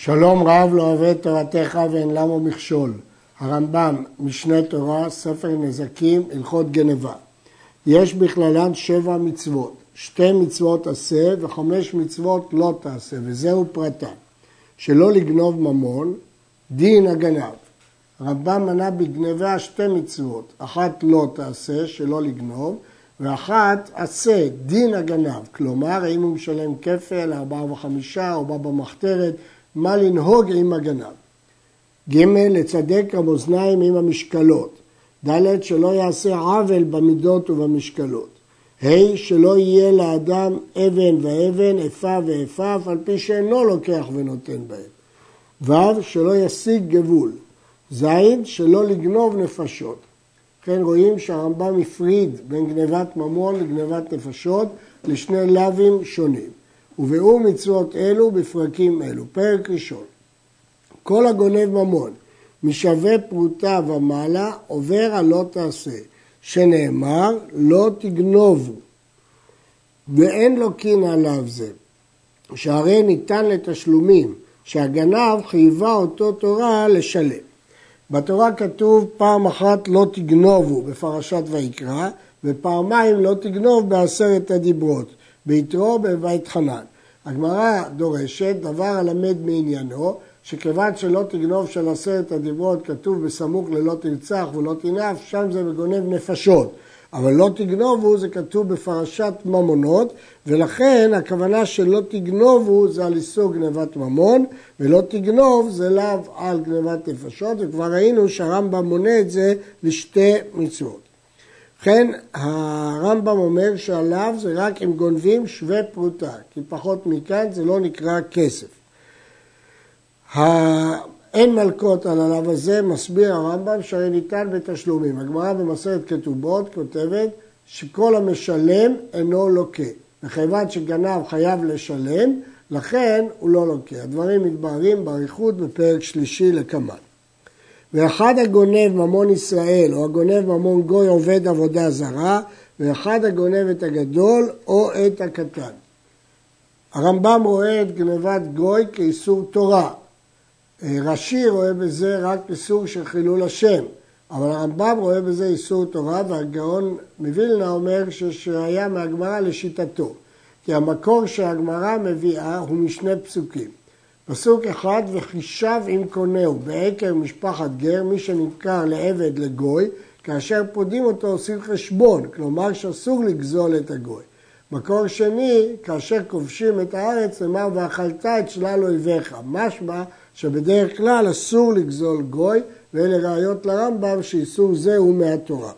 שלום רב לא אוהב את תורתך ואין למה מכשול. הרמב"ם, משנה תורה, ספר נזקים, הלכות גנבה. יש בכללן שבע מצוות, שתי מצוות עשה וחמש מצוות לא תעשה, וזהו פרטן. שלא לגנוב ממון, דין הגנב. הרמב"ם מנה בגנבה שתי מצוות, אחת לא תעשה, שלא לגנוב, ואחת עשה, דין הגנב. כלומר, האם הוא משלם כפל, ארבעה וחמישה, או בא במחתרת, מה לנהוג עם הגנב. ג' לצדק המאזניים עם המשקלות. ד' שלא יעשה עוול במידות ובמשקלות. ה' שלא יהיה לאדם אבן ואבן, איפה ואיפה, אף על פי שאינו לוקח ונותן בהם. ו' שלא ישיג גבול. ז' שלא לגנוב נפשות. לכן רואים שהרמב"ם הפריד בין גנבת ממון לגנבת נפשות לשני לאווים שונים. וביאור מצוות אלו בפרקים אלו. פרק ראשון, כל הגונב ממון משווה פרוטה ומעלה עובר על לא תעשה, שנאמר לא תגנובו, ואין לו קין עליו זה, שהרי ניתן לתשלומים, שהגנב חייבה אותו תורה לשלם. בתורה כתוב פעם אחת לא תגנובו בפרשת ויקרא, ופעמיים לא תגנוב בעשרת הדיברות. ביתרו בבית חנן. הגמרא דורשת דבר הלמד מעניינו, שכיוון שלא תגנוב של עשרת הדיברות כתוב בסמוך ללא תרצח ולא תנאף, שם זה מגונב נפשות. אבל לא תגנובו זה כתוב בפרשת ממונות, ולכן הכוונה שלא תגנובו זה על איסור גנבת ממון, ולא תגנוב זה לאו על גנבת נפשות, וכבר ראינו שהרמב"ם מונה את זה לשתי מצוות. לכן הרמב"ם אומר שעליו זה רק אם גונבים שווה פרוטה, כי פחות מכאן זה לא נקרא כסף. אין מלקות על הלאו הזה, מסביר הרמב"ם שהרי ניתן בתשלומים. הגמרא במסרת כתובות כותבת שכל המשלם אינו לוקה. וכיוון שגנב חייב לשלם, לכן הוא לא לוקה. הדברים מתבררים באריכות בפרק שלישי לקמאן. ואחד הגונב ממון ישראל או הגונב ממון גוי עובד עבודה זרה ואחד הגונב את הגדול או את הקטן. הרמב"ם רואה את גנבת גוי כאיסור תורה. רש"י רואה בזה רק איסור של חילול השם, אבל הרמב"ם רואה בזה איסור תורה והגאון מווילנה אומר ראייה מהגמרא לשיטתו. כי המקור שהגמרא מביאה הוא משני פסוקים. פסוק אחד, וחישב עם קונהו בעקר משפחת גר, מי שנמכר לעבד לגוי, כאשר פודים אותו עושים חשבון, כלומר שאסור לגזול את הגוי. מקור שני, כאשר כובשים את הארץ, נאמר ואכלת את שלל אויביך. משמע שבדרך כלל אסור לגזול גוי, ואלה ראיות לרמב"ם שאיסור זה הוא מהתורה.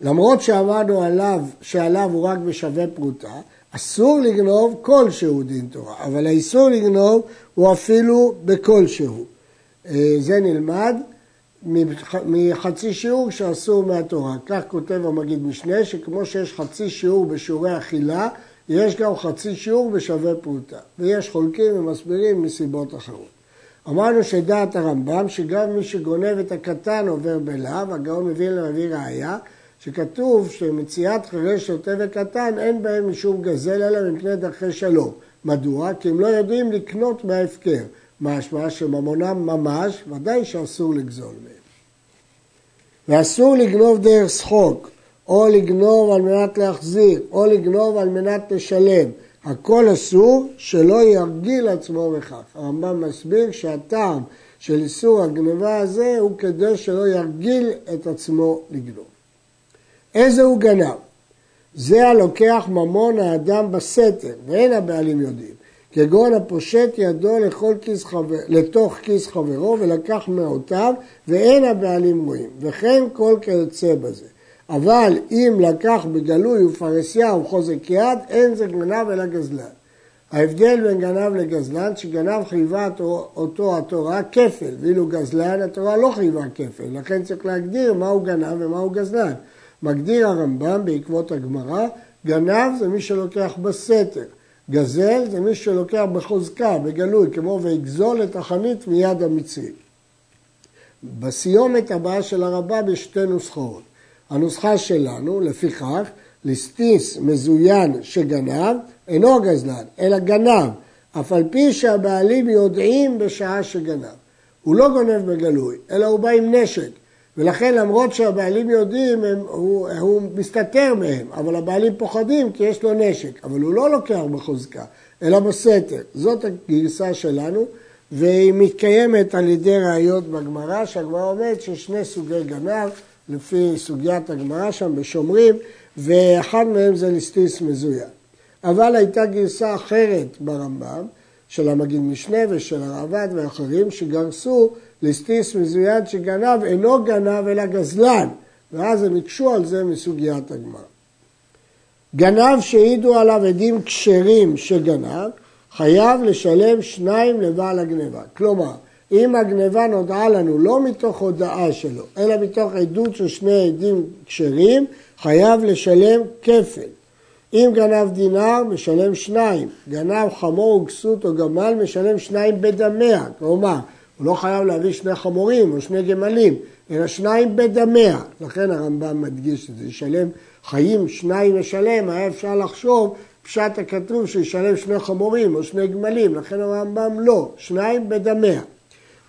למרות שאמרנו עליו, שעליו הוא רק בשווה פרוטה, אסור לגנוב כל שהוא דין תורה, אבל האיסור לגנוב הוא אפילו בכל שהוא. אה, זה נלמד מחצי שיעור שאסור מהתורה. כך כותב המגיד משנה, שכמו שיש חצי שיעור בשיעורי אכילה, יש גם חצי שיעור בשווה פרוטה. ויש חולקים ומסבירים מסיבות אחרות. אמרנו שדעת הרמב"ם, שגם מי שגונב את הקטן עובר בלאו, הגאון מביא למביא ראייה, שכתוב שמציאת חירש שוטה וקטן אין בהם משום גזל אלא מפני דרכי שלום. מדוע? כי הם לא יודעים לקנות מההפקר. משמע שממונם ממש, ודאי שאסור לגזול מהם. ואסור לגנוב דרך שחוק, או לגנוב על מנת להחזיר, או לגנוב על מנת לשלם. הכל אסור שלא ירגיל עצמו בכך. הרמב"ם מסביר שהטעם של איסור הגניבה הזה הוא כדי שלא ירגיל את עצמו לגנוב. איזה הוא גנב? זה הלוקח ממון האדם בסתר, ואין הבעלים יודעים. כגון הפושט ידו לכל כיס חבר, לתוך כיס חברו ולקח מעותיו ואין הבעלים רואים, וכן כל כיוצא בזה. אבל אם לקח בגלוי ופרסיה וחוזק יד, אין זה גנב אלא גזלן. ההבדל בין גנב לגזלן, שגנב חייבה אותו התורה כפל, ואילו גזלן התורה לא חייבה כפל, לכן צריך להגדיר מהו גנב ומהו גזלן. מגדיר הרמב"ם בעקבות הגמרא, גנב זה מי שלוקח בסתר, גזל זה מי שלוקח בחוזקה, בגלוי, כמו ויגזול את החנית מיד המצרי. בסיומת הבאה של הרמב"ם יש שתי נוסחאות. הנוסחה שלנו, לפיכך, ליסטיס מזוין שגנב, אינו גזלן, אלא גנב, אף על פי שהבעלים יודעים בשעה שגנב. הוא לא גונב בגלוי, אלא הוא בא עם נשק. ולכן למרות שהבעלים יודעים, הם, הוא, הוא מסתתר מהם, אבל הבעלים פוחדים כי יש לו נשק, אבל הוא לא לוקח בחוזקה, אלא בסתר. זאת הגרסה שלנו, והיא מתקיימת על ידי ראיות בגמרא, שהגמרא אומרת שיש שני סוגי גנב, לפי סוגיית הגמרא שם בשומרים, ואחד מהם זה ליסטיס מזוין. אבל הייתה גרסה אחרת ברמב"ם, של המגיד משנה ושל הרעב"ד ואחרים, שגרסו ליסטיס מזוין שגנב אינו גנב אלא גזלן, ואז הם הקשו על זה מסוגיית הגמרא. גנב שהעידו עליו עדים כשרים שגנב, חייב לשלם שניים לבעל הגניבה. כלומר, אם הגניבה נודעה לנו לא מתוך הודאה שלו, אלא מתוך עדות של שני עדים כשרים, חייב לשלם כפל. אם גנב דינר, משלם שניים. גנב חמור או כסות או גמל, משלם שניים בדמיה. כלומר, הוא לא חייב להביא שני חמורים או שני גמלים, אלא שניים בדמיה. לכן הרמב"ם מדגיש את זה, ישלם חיים שניים משלם, היה אפשר לחשוב פשט הכתוב שישלם שני חמורים או שני גמלים, לכן הרמב"ם לא, שניים בדמיה.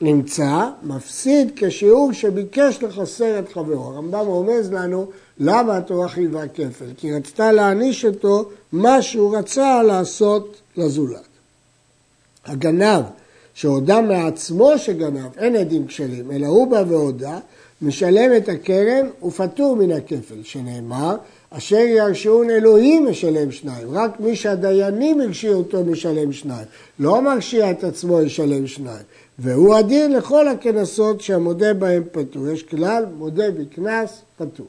נמצא, מפסיד כשיעור שביקש לחסר את חברו. הרמב"ם רומז לנו למה התורה חייבה כפל, כי רצתה להעניש אותו מה שהוא רצה לעשות לזולת. הגנב שהודה מעצמו שגנב, אין עדים כשלים, אלא הוא בא והודה, משלם את הקרן ופטור מן הכפל, שנאמר, אשר ירשעון אלוהים משלם שניים, רק מי שהדיינים הרשיעו אותו משלם שניים, לא מרשיע את עצמו ישלם שניים, והוא הדין לכל הכנסות שהמודה בהם פטור, יש כלל, מודה בקנס, פטור.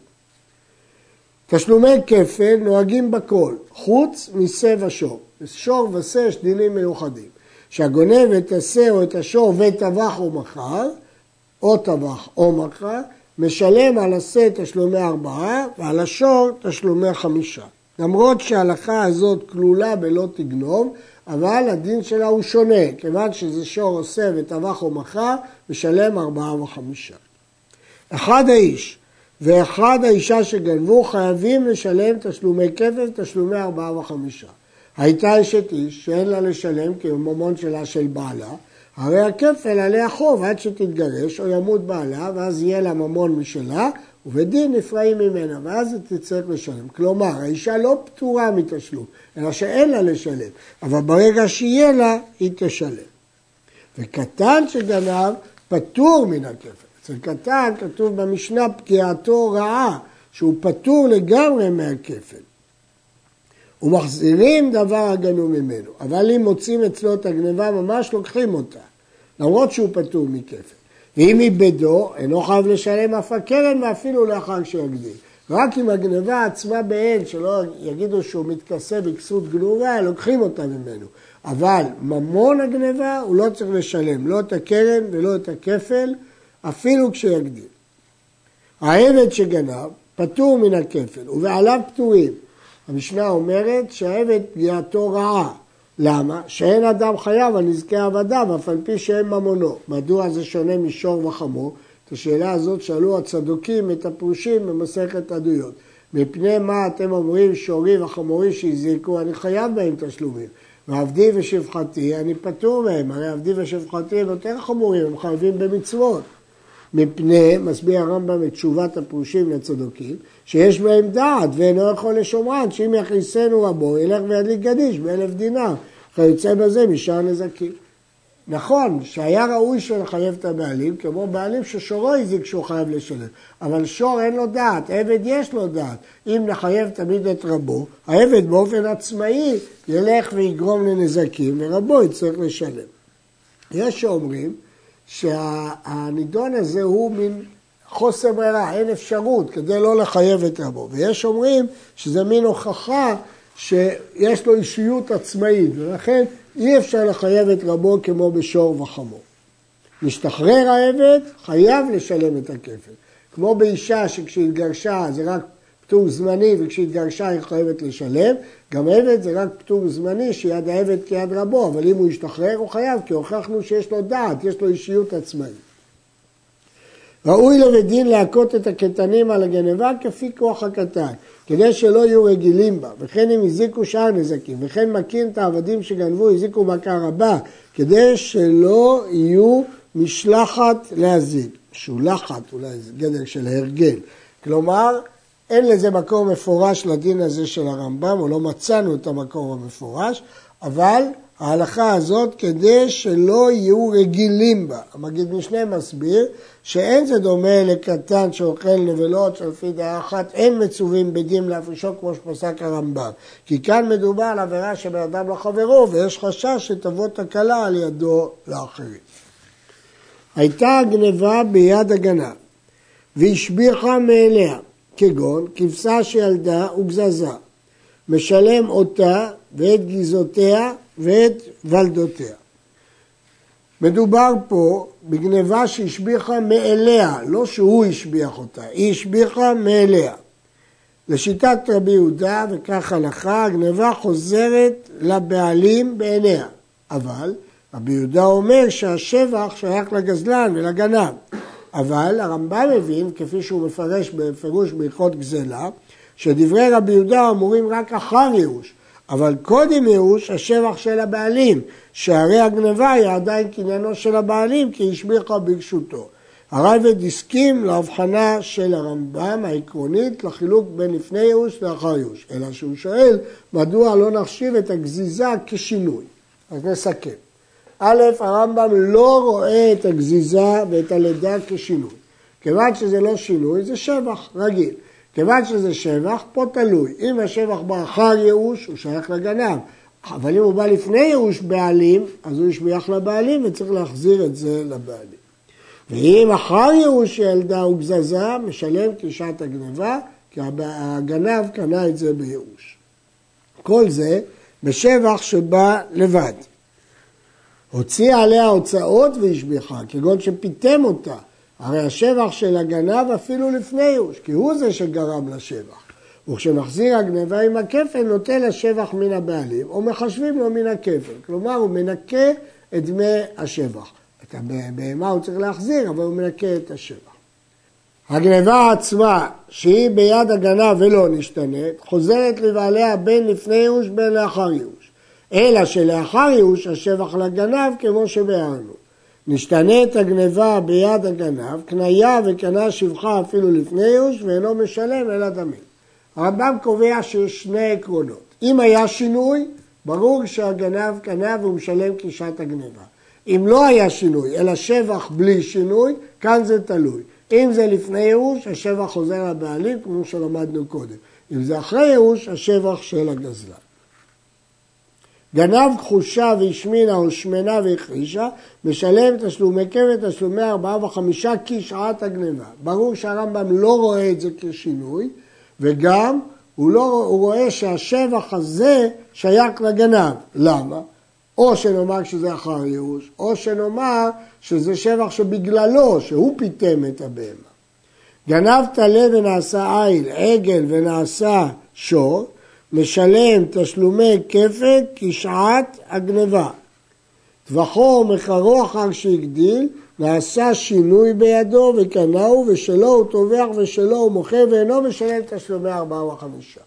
תשלומי כפל נוהגים בכל, חוץ משה ושור. שור ושה יש דינים מיוחדים. שהגונב את השה או את השור וטבח או מכר, או טבח או מכר, משלם על השה תשלומי ארבעה ועל השור תשלומי חמישה. למרות שההלכה הזאת כלולה בלא תגנוב, אבל הדין שלה הוא שונה, כיוון שזה שור עושה וטבח או מכר, משלם ארבעה וחמישה. אחד האיש ואחד האישה שגנבו חייבים לשלם תשלומי כפל, תשלומי ארבעה וחמישה. הייתה אשת איש שאין לה לשלם כי הוא ממון שלה של בעלה, הרי הכפל עליה חוב עד שתתגרש או ימות בעלה ואז יהיה לה ממון משלה ובדין נפרעים ממנה ואז היא תצטרך לשלם. כלומר, האישה לא פטורה מתשלום, אלא שאין לה לשלם, אבל ברגע שיהיה לה, היא תשלם. וקטן שגנב פטור מן הכפל. אצל קטן כתוב במשנה פקיעתו רעה, שהוא פטור לגמרי מהכפל. ומחזירים דבר הגנוב ממנו, אבל אם מוצאים אצלו את הגניבה ממש לוקחים אותה, למרות שהוא פטור מכפל. ואם איבדו, אינו חייב לשלם אף הקרן ואפילו לאחר שיגדיל. רק אם הגניבה עצמה בעין, שלא יגידו שהוא מתכסה בכסות גנובה, לוקחים אותה ממנו. אבל ממון הגניבה הוא לא צריך לשלם, לא את הקרן ולא את הכפל, אפילו כשיגדיל. העבד שגנב פטור מן הכפל ובעליו פטורים. המשנה אומרת שהעבד פגיעתו רעה. למה? שאין אדם חייב על נזקי עבדיו, אף על פי שאין ממונו. מדוע זה שונה משור וחמור? את השאלה הזאת שאלו הצדוקים את הפרושים במסכת עדויות. מפני מה אתם אומרים שורי וחמורי שהזיקו, אני חייב בהם תשלומים. ועבדי ושפחתי, אני פטור מהם, הרי עבדי ושפחתי הם יותר חמורים, הם חייבים במצוות. מפני, מסביר הרמב"ם את תשובת הפרושים לצדוקים, שיש בהם דעת ואינו יכול לשומרן, שאם יכניסנו רבו, ילך וידליק גדיש באלף דינר, כיוצא בזה משאר נזקים. נכון שהיה ראוי שנחייב את הבעלים, כמו בעלים ששורו הזיק שהוא חייב לשלם, אבל שור אין לו דעת, עבד יש לו דעת. אם נחייב תמיד את רבו, העבד באופן עצמאי ילך ויגרום לנזקים, ורבו יצטרך לשלם. יש שאומרים שהנידון הזה הוא מין חוסר ברירה, אין אפשרות כדי לא לחייב את רבו. ויש אומרים שזה מין הוכחה שיש לו אישיות עצמאית, ולכן אי אפשר לחייב את רבו כמו בשור וחמור. משתחרר העבד, חייב לשלם את הכפל. כמו באישה שכשהתגרשה זה רק פטור זמני וכשהתגרשה היא חייבת לשלם, גם עבד זה רק פטור זמני שיד העבד כיד רבו, אבל אם הוא ישתחרר הוא חייב, כי הוכחנו שיש לו דעת, יש לו אישיות עצמאית. ראוי לבית דין להכות את הקטנים על הגנבה כפי כוח הקטן, כדי שלא יהיו רגילים בה, וכן אם הזיקו שאר נזקים, וכן מכין את העבדים שגנבו, הזיקו מכה רבה, כדי שלא יהיו משלחת להזיק, שולחת אולי זה גדר של הרגל, כלומר אין לזה מקור מפורש לדין הזה של הרמב"ם, או לא מצאנו את המקור המפורש, אבל ההלכה הזאת כדי שלא יהיו רגילים בה. המגיד משנה מסביר שאין זה דומה לקטן שאוכל נבלות שלפי דעה אחת אין מצווים בדין להפרישו כמו שפסק הרמב"ם. כי כאן מדובר על עבירה שבין אדם לחברו ויש חשש שתבוא תקלה על ידו לאחרים. הייתה הגנבה ביד הגנב והשביחה מאליה כגון כבשה שילדה וגזזה משלם אותה ואת גזעותיה ואת ולדותיה. מדובר פה בגניבה שהשביחה מאליה, לא שהוא השביח אותה, היא השביחה מאליה. לשיטת רבי יהודה, וכך הלכה, הגניבה חוזרת לבעלים בעיניה. אבל רבי יהודה אומר שהשבח שייך לגזלן ולגנב. אבל הרמב"ם מבין, כפי שהוא מפרש בפירוש בהלכות גזלה, שדברי רבי יהודה אמורים רק אחר ייאוש. אבל קודם ייאוש השבח של הבעלים, שהרי הגנבה היא עדיין קניינו של הבעלים כי השביחה ברשותו. הרייבד הסכים להבחנה של הרמב"ם העקרונית לחילוק בין לפני ייאוש לאחר ייאוש, אלא שהוא שואל מדוע לא נחשיב את הגזיזה כשינוי. אז נסכם. א', הרמב"ם לא רואה את הגזיזה ואת הלידה כשינוי. כיוון שזה לא שינוי, זה שבח רגיל. כיוון שזה שבח, פה תלוי. אם השבח בא אחר ייאוש, הוא שייך לגנב. אבל אם הוא בא לפני ייאוש בעלים, אז הוא ישביח לבעלים וצריך להחזיר את זה לבעלים. ואם אחר ייאוש ילדה וגזזה, משלם כשעת הגנבה, כי הגנב קנה את זה בייאוש. כל זה בשבח שבא לבד. הוציא עליה הוצאות והשביחה, כגון שפיתם אותה, הרי השבח של הגנב אפילו לפני ייאוש, כי הוא זה שגרם לשבח. וכשמחזיר הגנבה עם הכפל נוטל השבח מן הבעלים, או מחשבים לו מן הכפל. כלומר, הוא מנקה את דמי השבח. את הבהמה הוא צריך להחזיר, אבל הוא מנקה את השבח. הגנבה עצמה, שהיא ביד הגנב ולא נשתנית, חוזרת לבעליה בין לפני ייאוש בין לאחר ייאוש. אלא שלאחר ייאוש השבח לגנב כמו שביארנו. נשתנית הגניבה ביד הגנב, קניה וקנה שבחה אפילו לפני ייאוש ואינו משלם אלא דמים. הרמב"ם קובע שיש שני עקרונות. אם היה שינוי, ברור שהגנב קנה והוא משלם כשעת הגניבה. אם לא היה שינוי, אלא שבח בלי שינוי, כאן זה תלוי. אם זה לפני ייאוש, השבח חוזר לבעלים, כמו שלמדנו קודם. אם זה אחרי ייאוש, השבח של הגזלן. גנב כחושה והשמינה או שמנה והחרישה, משלם תשלומי קבט, תשלומי ארבעה וחמישה כשעת הגניבה. ברור שהרמב"ם לא רואה את זה כשינוי, וגם הוא, לא, הוא רואה שהשבח הזה שייך לגנב. למה? או שנאמר שזה אחר ייאוש, או שנאמר שזה שבח שבגללו, שהוא פיתם את הבהמה. גנב טלה ונעשה עיל, עגל ונעשה שור, משלם תשלומי כפת כשעת הגניבה. טווחו ומחרו אחר שהגדיל, נעשה שינוי בידו וקנאו ושלו הוא טובח ושלו הוא מוכר ואינו משלם תשלומי ארבעה וחמישה.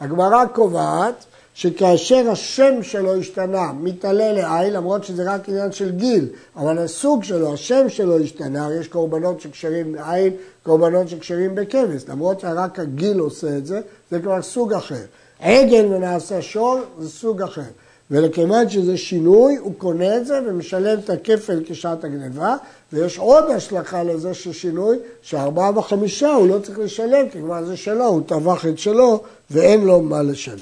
הגמרא קובעת שכאשר השם שלו השתנה מתעלה לעיל, למרות שזה רק עניין של גיל, אבל הסוג שלו, השם שלו השתנה, יש קורבנות שקשרים בעיל, קורבנות שקשרים בכבש, למרות שרק הגיל עושה את זה, זה כבר סוג אחר. עגל ונעשה שור זה סוג אחר. ולכיוון שזה שינוי, הוא קונה את זה ומשלם את הכפל כשעת הגניבה, ויש עוד השלכה לזה של שינוי, שארבעה וחמישה הוא לא צריך לשלם, כי כבר זה שלו, הוא טבח את שלו ואין לו מה לשלם.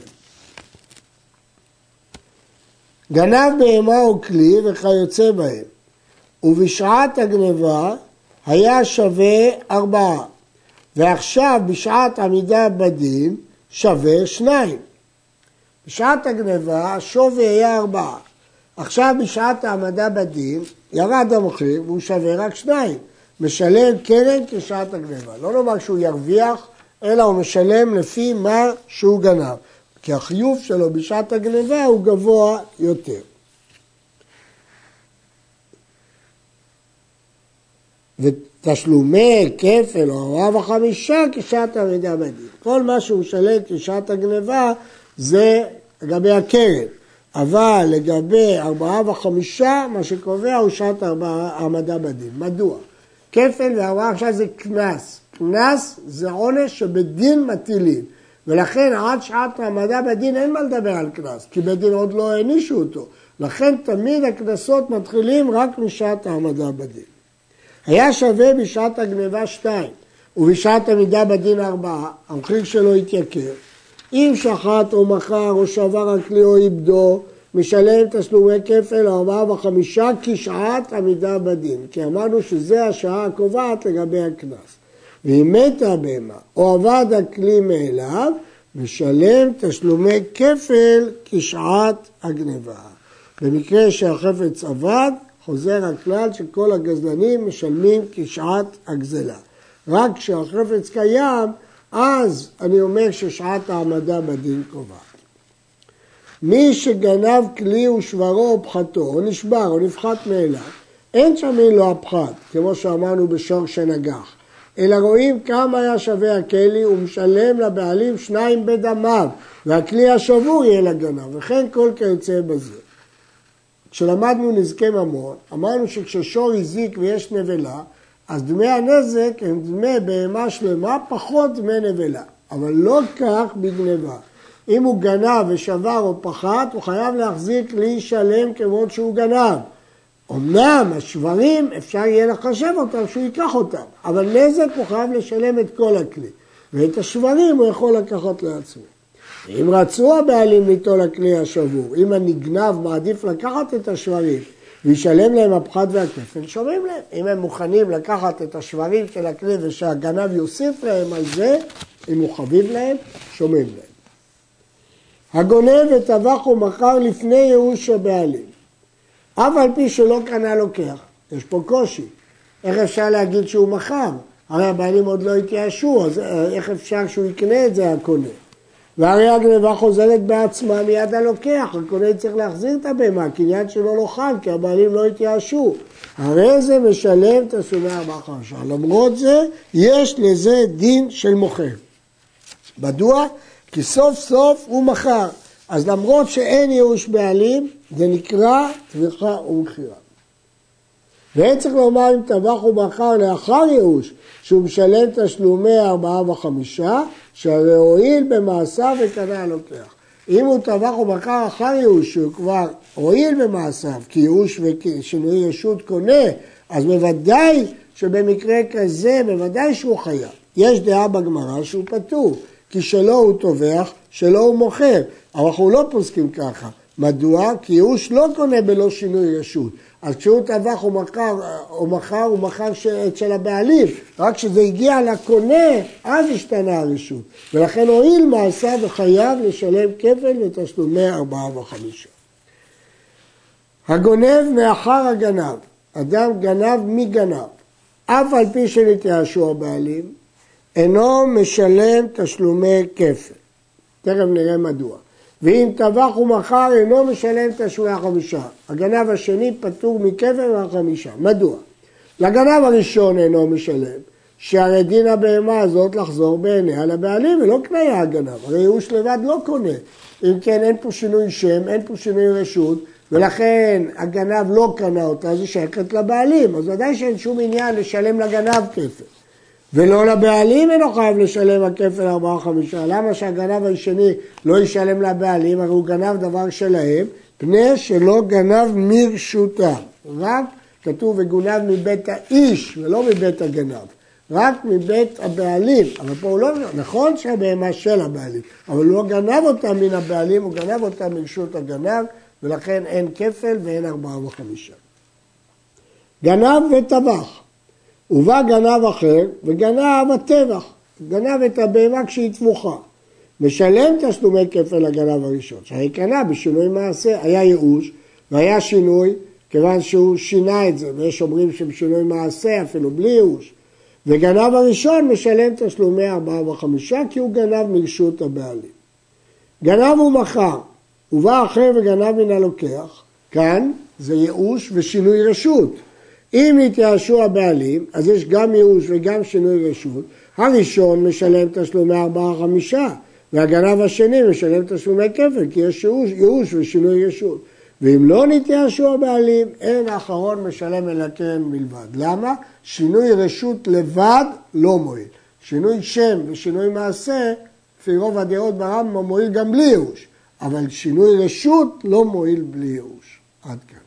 גנב בהמה או כלי וכיוצא בהם, ובשעת הגניבה היה שווה ארבעה, ועכשיו בשעת עמידה בדין שווה שניים. בשעת הגניבה השווי היה ארבעה. עכשיו בשעת העמדה בדין ירד המחיר והוא שווה רק שניים. משלם קרן כשעת הגניבה. לא נאמר שהוא ירוויח, אלא הוא משלם לפי מה שהוא גנב. כי החיוב שלו בשעת הגניבה הוא גבוה יותר. תשלומי כפל או ארבעה וחמישה כשעת עמידה בדין. כל מה שהוא משלם כשעת הגניבה זה לגבי הקרן, אבל לגבי ארבעה וחמישה מה שקובע הוא שעת העמדה בדין. מדוע? כפל וארבעה עכשיו זה קנס. קנס זה עונש שבדין מטילים. ולכן עד שעת העמדה בדין אין מה לדבר על קנס, כי בית דין עוד לא הענישו אותו. לכן תמיד הקנסות מתחילים רק משעת העמדה בדין. היה שווה בשעת הגניבה שתיים, ובשעת עמידה בדין ארבעה, המחיר שלו התייקר. אם שחט או מכר או שבר הכלי או איבדו, משלם תשלומי כפל ארבעה וחמישה כשעת עמידה בדין, כי אמרנו שזה השעה הקובעת לגבי הקנס. ואם מתה הבהמה או אבד הכלי מאליו, משלם תשלומי כפל כשעת הגניבה. במקרה שהחפץ אבד, חוזר הכלל שכל הגזלנים משלמים כשעת הגזלה. רק כשהחפץ קיים, אז אני אומר ששעת העמדה בדין קובעת. מי שגנב כלי ושברו או פחתו, או נשבר או נפחת מאליו, אין שם לו הפחת, כמו שאמרנו בשור שנגח, אלא רואים כמה היה שווה הכלי ומשלם לבעלים שניים בדמיו, והכלי השבור יהיה לגנב, וכן כל כיוצא בזה. כשלמדנו נזקי ממון, אמרנו שכששור הזיק ויש נבלה, אז דמי הנזק הם דמי בהמה שלמה פחות דמי נבלה, אבל לא כך בגניבה. אם הוא גנב ושבר או פחת, הוא חייב להחזיק כלי שלם כמות שהוא גנב. אמנם השברים אפשר יהיה לחשב אותם שהוא ייקח אותם, אבל נזק הוא חייב לשלם את כל הכלי, ואת השברים הוא יכול לקחת לעצמו. אם רצו הבעלים ליטול הכלי השבור, אם הנגנב מעדיף לקחת את השברים וישלם להם הפחת והכפל, שומעים להם. אם הם מוכנים לקחת את השברים של הכלי ושהגנב יוסיף להם על זה, אם הוא חביב להם, שומעים להם. הגונב וטבח ומכר לפני ייאוש הבעלים. אף על פי שלא קנה לוקח, יש פה קושי. איך אפשר להגיד שהוא מכר? הרי הבעלים עוד לא התייאשו, אז אה, איך אפשר שהוא יקנה את זה הקונה? והרי הגניבה חוזרת בעצמה מיד הלוקח, הקונה צריך להחזיר את הבהמה, הקניין שלו לא חל, כי הבעלים לא התייאשו. הרי זה משלם תשלומי ארבעה חמישה. למרות זה, יש לזה דין של מוכר. מדוע? כי סוף סוף הוא מכר. אז למרות שאין ייאוש בעלים, זה נקרא טביחה ומכירה. ואין צריך לומר אם טבח ומכר לאחר ייאוש, שהוא משלם תשלומי ארבעה וחמישה, שהרי הועיל במעשיו וקנה הלוקח. אם הוא טבח ומכר אחר ייאוש, שהוא כבר הועיל במעשיו, כי ייאוש ושינוי רשות קונה, אז בוודאי שבמקרה כזה, בוודאי שהוא חייב. יש דעה בגמרא שהוא פטור, כי שלא הוא טובח, שלא הוא מוכר. אבל אנחנו לא פוסקים ככה. מדוע? כי ייאוש לא קונה בלא שינוי רשות. אז כשהוא טבח הוא מכר, הוא מכר, של הבעלים. רק כשזה הגיע לקונה, אז השתנה הרשות. ולכן הואיל מעשה וחייב לשלם כפל ותשלומי ארבעה וחמישה. הגונב מאחר הגנב, אדם גנב מגנב, אף על פי שנתייאשו הבעלים, אינו משלם תשלומי כפל. תכף נראה מדוע. ואם טבח ומכר אינו משלם תשלומי החמישה. הגנב השני פטור מכפל מהחמישה. מדוע? לגנב הראשון אינו משלם, שהרי דין הבהמה הזאת לחזור בעיניה לבעלים ולא קנייה הגנב. הרי ייאוש לבד לא קונה. אם כן אין פה שינוי שם, אין פה שינוי רשות, ולכן הגנב לא קנה אותה, היא שייכת לבעלים. אז ודאי שאין שום עניין לשלם לגנב כפל. ולא לבעלים אינו חייב לשלם הכפל ארבעה חמישה. למה שהגנב השני לא ישלם לבעלים? הרי הוא גנב דבר שלהם, פני שלא גנב מרשותם. רק כתוב וגונב מבית האיש ולא מבית הגנב. רק מבית הבעלים, אבל פה הוא לא, נכון שהבהמה של הבעלים, אבל הוא לא גנב אותה מן הבעלים, הוא גנב אותה מרשות הגנב, ולכן אין כפל ואין ארבעה וחמישה. גנב וטבח, ובא גנב אחר וגנב הטבח, גנב את הבהמה כשהיא טבוחה. משלם תשלומי כפל לגנב הראשון, שהרי קנה בשינוי מעשה, היה ייאוש והיה שינוי כיוון שהוא שינה את זה, ויש אומרים שבשינוי מעשה אפילו בלי ייאוש. וגנב הראשון משלם תשלומי ארבעה וחמישה כי הוא גנב מרשות הבעלים. גנב הוא מכר, ובא אחר וגנב מן הלוקח, כאן זה ייאוש ושינוי רשות. אם התייאשו הבעלים, אז יש גם ייאוש וגם שינוי רשות. הראשון משלם תשלומי ארבעה חמישה, והגנב השני משלם תשלומי כפל, כי יש ייאוש, ושינוי רשות. ואם לא נתייאשו הבעלים, אין האחרון משלם אלא כן מלבד. למה? שינוי רשות לבד לא מועיל. שינוי שם ושינוי מעשה, לפי רוב הדעות ברמב"ם מועיל גם בלי ייאוש, אבל שינוי רשות לא מועיל בלי ייאוש. עד כאן.